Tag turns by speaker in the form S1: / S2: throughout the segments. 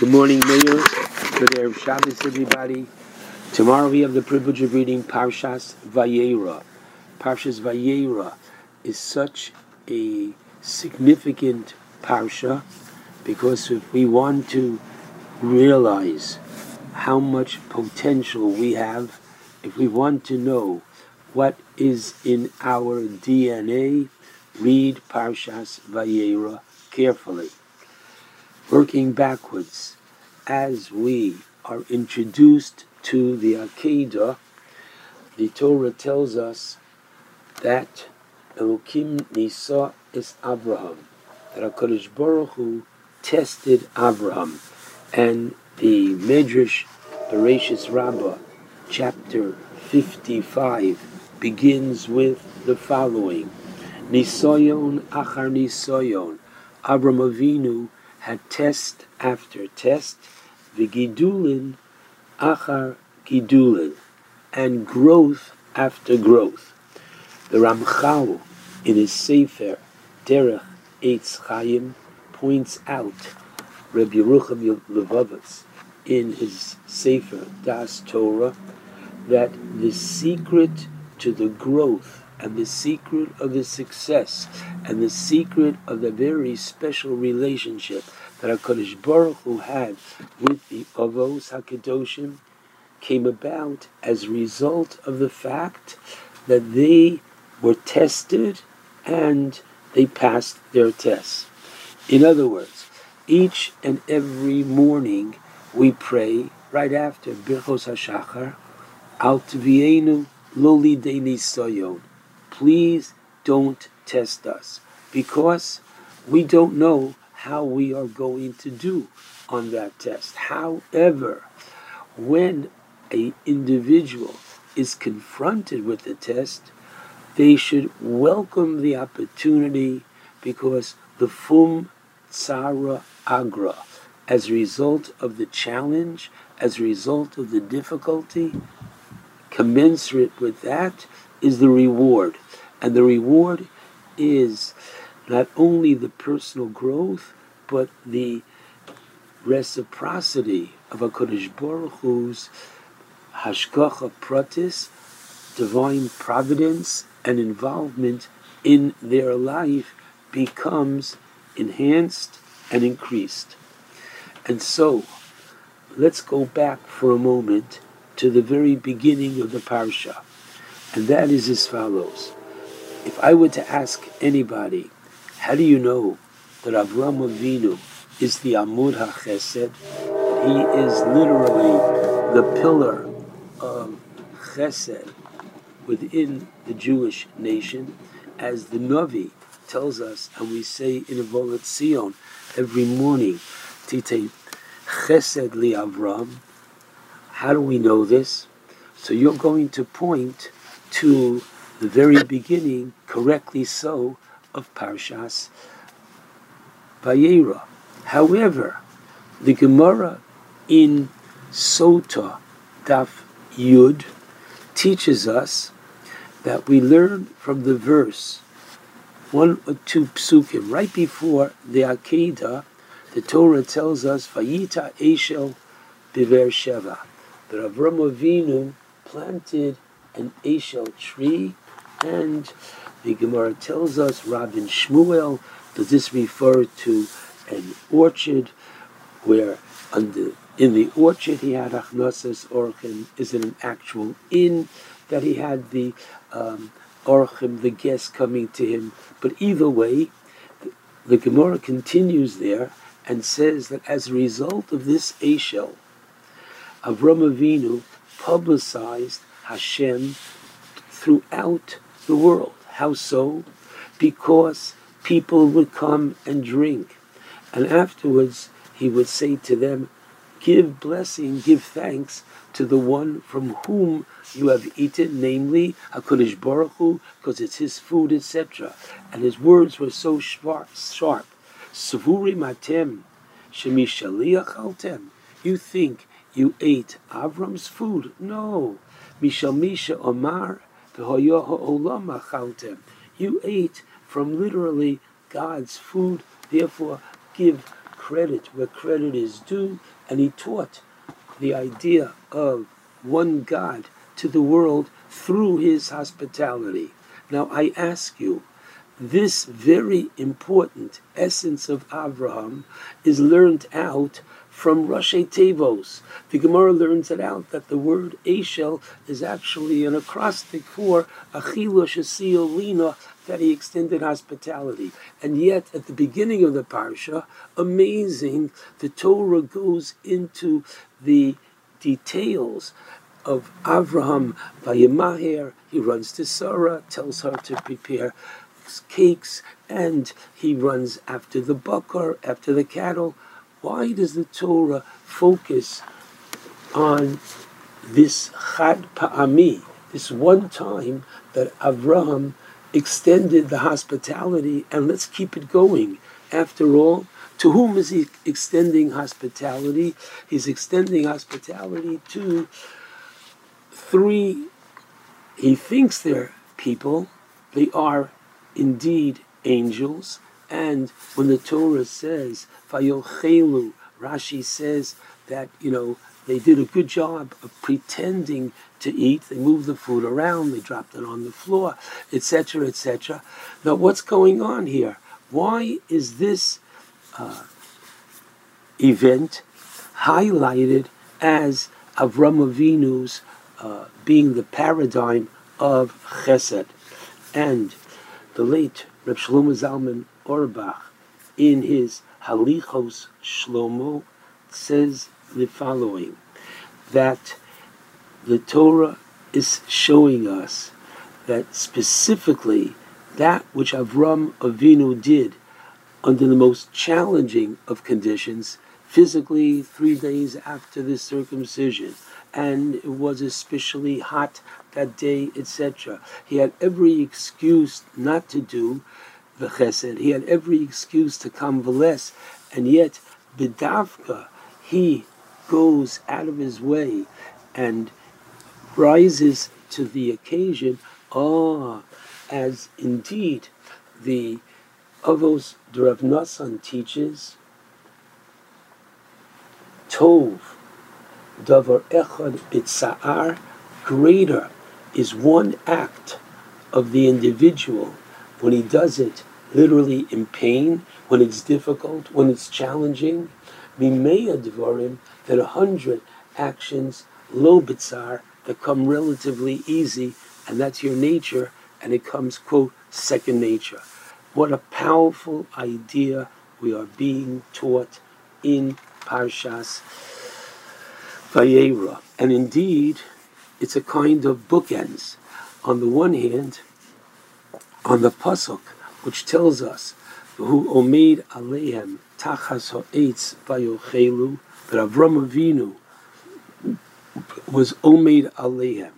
S1: Good morning, Mayor. Good Erev Shabbos, everybody. Tomorrow we have the privilege of reading Parshas Vayera. Parshas Vayera is such a significant parsha because if we want to realize how much potential we have, if we want to know what is in our DNA, read Parshas Vayera carefully. Working backwards, as we are introduced to the Akedah, the Torah tells us that Elokim Nisa is Abraham, that HaKadosh Baruch Hu tested Abraham. And the Medrash Bereshis Rabbah, chapter 55, begins with the following. Nisoyon achar nisoyon. Abraham Avinu had test after test, vigidulin achar gidulin, and growth after growth. The Ramchal, in his Sefer Derech Eitz Chaim, points out Rabbi Yerucham Levovitz in his Sefer Das Torah that the secret to the growth and the secret of the success and the secret of the very special relationship that HaKadosh Baruch Hu had with the Avos HaKadoshim came about as a result of the fact that they were tested and they passed their tests. In other words, each and every morning we pray right after Birchos HaShachar, Al Tvienu Loli Deini Soyon. Please don't test us because we don't know how we are going to do on that test. However, when a individual is confronted with the test, they should welcome the opportunity because the fum tsara agra, as a result of the challenge, as a result of the difficulty, commensurate with that is the reward. And the reward is not only the personal growth, but the reciprocity of a Kodesh Baruch Hu's hashgacha pratis, divine providence and involvement in their life becomes enhanced and increased. And so, let's go back for a moment to the very beginning of the parsha, and that is as follows. If I were to ask anybody, how do you know that Avram Avinu is the Amud HaChesed? He is literally the pillar of Chesed within the Jewish nation, as the Navi tells us, and we say in Avolat Sion every morning, Tite Chesed li Avram. How do we know this? So you're going to point to the very beginning, correctly so, of Parshas Vayera. However, the Gemara in Sota Daf Yud teaches us that we learn from the verse one or two psukim right before the Akedah, the Torah tells us Vayita Eshel Biver Sheva that Avram Avinu planted an Eshel tree, and the Gemara tells us Rabin Shmuel does this refer to an orchard where under in the orchard he had achnasas orchim is it an actual inn that he had the um, orchim the guests coming to him? But either way the, the Gemara continues there and says that as a result of this Eshel Avram Avinu publicized Hashem throughout the world. How so? Because people would come and drink. And afterwards, he would say to them, Give blessing, give thanks to the one from whom you have eaten, namely HaKadosh Baruch Hu, because it's his food, etc. And his words were so sharp. sharp. You think you ate Avram's food? No. Mishal Omar v'hoyo You ate from literally God's food. Therefore, give credit where credit is due, and he taught the idea of one God to the world through his hospitality. Now I ask you, this very important essence of Abraham is learned out from Roshei Teivos. The Gemara learns it out that the word Eshel is actually an acrostic for Achila Shasil Lina, that he extended hospitality. And yet, at the beginning of the parsha, amazing, the Torah goes into the details of Avraham Vayimahir. He runs to Sarah, tells her to prepare cakes, and he runs after the bakar, after the cattle. Why does the Torah focus on this chad pa'ami, this one time that Avraham extended the hospitality, and let's keep it going. After all, to whom is he extending hospitality? He's extending hospitality to three, he thinks they're people, they are indeed angels, and when the Torah says, Vayochelu, Rashi says that, you know, they did a good job of pretending to eat. They moved the food around, they dropped it on the floor, etc., etc. Now, what's going on here? Why is this uh, event highlighted as Avram Avinu's uh, being the paradigm of Chesed? And the late Reb Shlomo Zalman Auerbach, in his Halichos Shlomo, says the following that the Torah is showing us that specifically that which Avram Avinu did under the most challenging of conditions, physically three days after the circumcision, and it was especially hot that day, etc. He had every excuse not to do He had every excuse to convalesce, and yet bidavka, he goes out of his way and rises to the occasion, ah, as indeed the Avos Rav teaches, Tov, Davar Echad Bitza'ar, greater is one act of the individual when he does it literally in pain, when it's difficult, when it's challenging. Mimeya Dvarim, that a hundred actions, lo bitzar, that come relatively easy, and that's your nature, and it comes, quote, second nature. What a powerful idea we are being taught in Parshas Vayera. And indeed, it's a kind of bookends. On the one hand, on the Pasuk, which tells us, who omeid alehem tachas ha'etz vayochelu, that Avram Avinu was Omeid Alehem.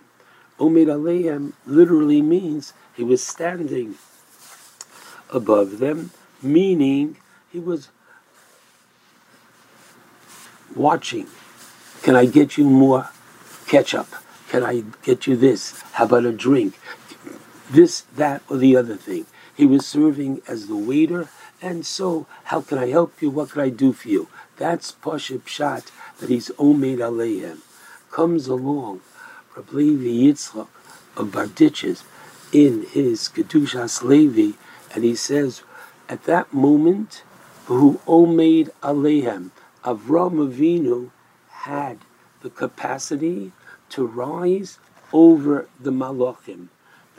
S1: Omeid Alehem literally means he was standing above them, meaning he was watching. Can I get you more ketchup? Can I get you this? How about a drink? This, that, or the other thing. He was serving as the waiter, and so how can I help you? What can I do for you? That's Pashib Shat, that he's Omeid Alehem comes along Rabbi Levi Yitzchak of Berditchev in his Kedushas Levi, and he says, at that moment, who Omeid Alehem, Avram Avinu had the capacity to rise over the Malachim,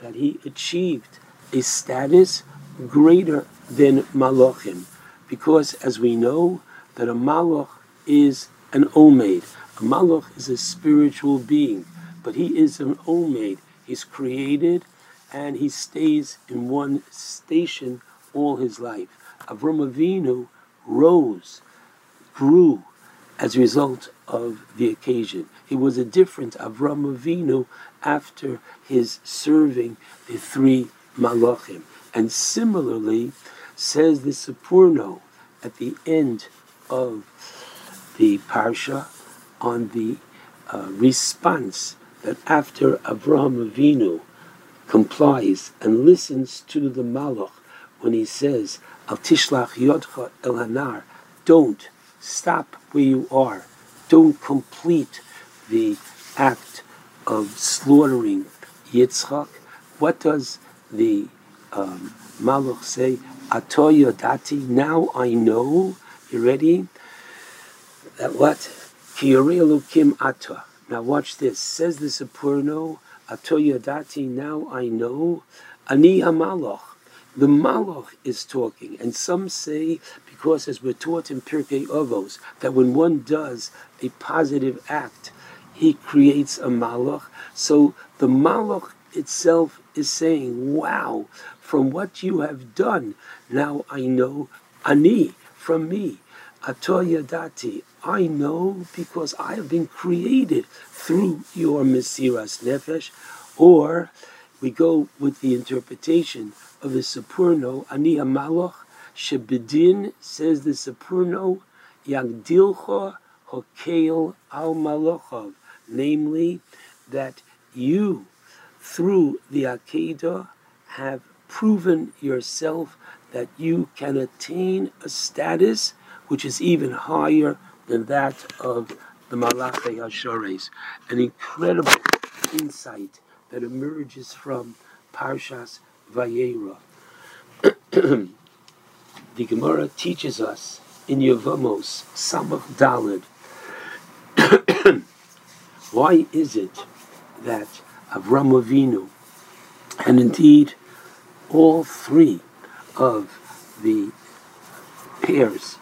S1: that he achieved a status greater than Malachim, because as we know, that a Malach is an Omeid. A malach is a spiritual being, but he is an omeid. He's created and he stays in one station all his life. Avram Avinu rose, grew as a result of the occasion. He was a different Avram Avinu after his serving the three malachim. And similarly, says the Sforno at the end of the Parsha, on the uh, response that after Avraham Avinu complies and listens to the Malach when he says, Al Tishlach Yodcha El Hanar, don't stop where you are. Don't complete the act of slaughtering Yitzchak. What does the um, Malach say? Atoya dati. Now I know. You ready? That what? Kim ata. Now watch this. Says the Sforno. Atoya dati. Now I know. Ani hamalach. The malach is talking, and some say because, as we're taught in Pirkei Avos, that when one does a positive act, he creates a malach. So the malach itself is saying, "Wow, from what you have done, now I know ani from me, atoyadati. I know because I have been created through your mesiras nefesh, or." We go with the interpretation of the Sforno, Ani Amalach, Shebedin, says the Sforno, Yagdilcha Hokel Al Malachov, namely that you, through the Akedah, have proven yourself that you can attain a status which is even higher than that of the Malachi Hashores. An incredible insight that emerges from Parshas Vayera. the Gemara teaches us in Yevamos Samach Dalid. Why is it that Avram Avinu, and indeed all three of the pairs,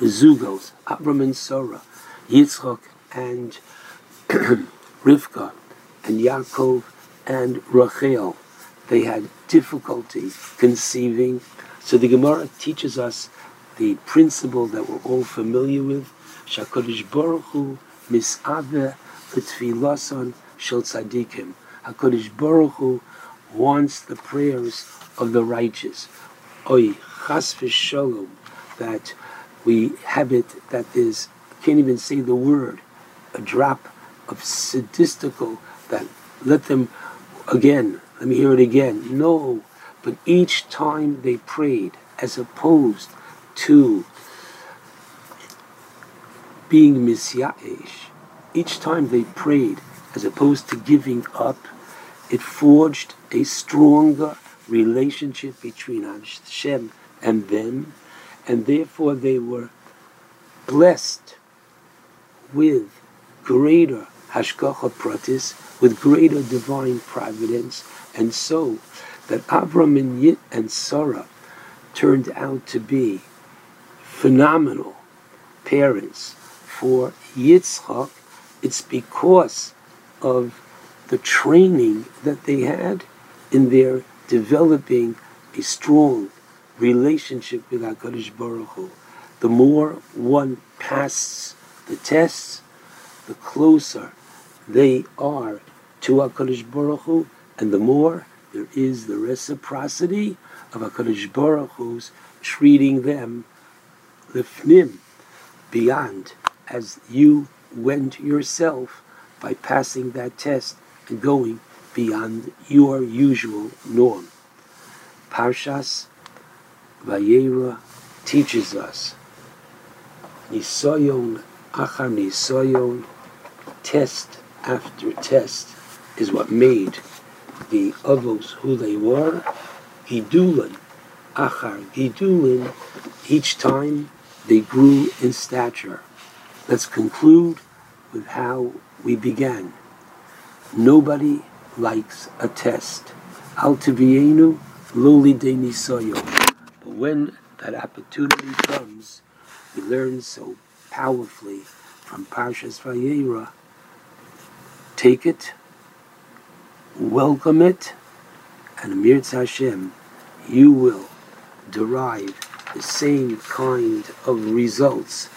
S1: the Zugos, Avram and Sarah, Yitzchak and Rivka, and Yaakov and Rachel, they had difficulty conceiving. So the Gemara teaches us the principle that we're all familiar with, Shakodish Baruch Hu misave l'tfilason shel tzadikim. Hakadosh Baruch Hu wants the prayers of the righteous. Oy chas v'shalom that we have it that there's can't even say the word, a drop of sadistical that let them again, let me hear it again. No, but each time they prayed, as opposed to being misya'ish, each time they prayed, as opposed to giving up, it forged a stronger relationship between Hashem and them, and therefore they were blessed with greater hashgacha pratis, with greater divine providence, and so that Avram and Yit and Sarah turned out to be phenomenal parents for Yitzchak. It's because of the training that they had in their developing a strong relationship with HaKadosh Baruch Hu. The more one passes the tests, the closer they are to HaKadosh Baruch Hu, and the more there is the reciprocity of HaKadosh Baruch Hu's treating them lifnim, beyond, as you went yourself by passing that test and going beyond your usual norm. Parshas Vayera teaches us Nisoyon achar nisoyon, test after test is what made the Avos who they were. Gidulin, Achar Gidulin, each time they grew in stature. Let's conclude with how we began. Nobody likes a test. Altivienu loli de nisoyo. But when that opportunity comes, we learn so powerfully from Parshas Vayera take it, welcome it, and Amir Hashem, you will derive the same kind of results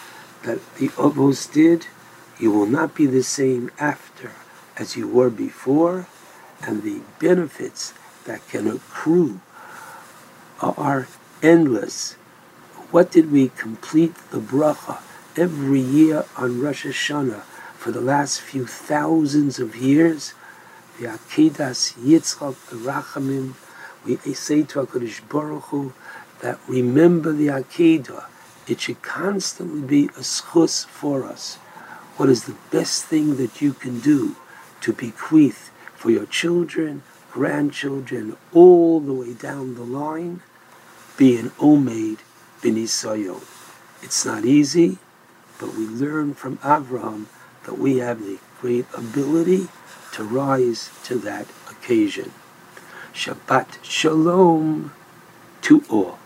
S1: that the Avos did. You will not be the same after as you were before, and the benefits that can accrue are endless. What did we complete the bracha every year on Rosh Hashanah? for the last few thousands of years, the Akedas Yitzchak Rachamim, we say to HaKadosh Baruch Hu that remember the Akedah it should constantly be a schus for us. What is the best thing that you can do to bequeath for your children, grandchildren, all the way down the line? Be an omaid binisayon. It's not easy, but we learn from Avraham that we have the great ability to rise to that occasion. Shabbat Shalom to all.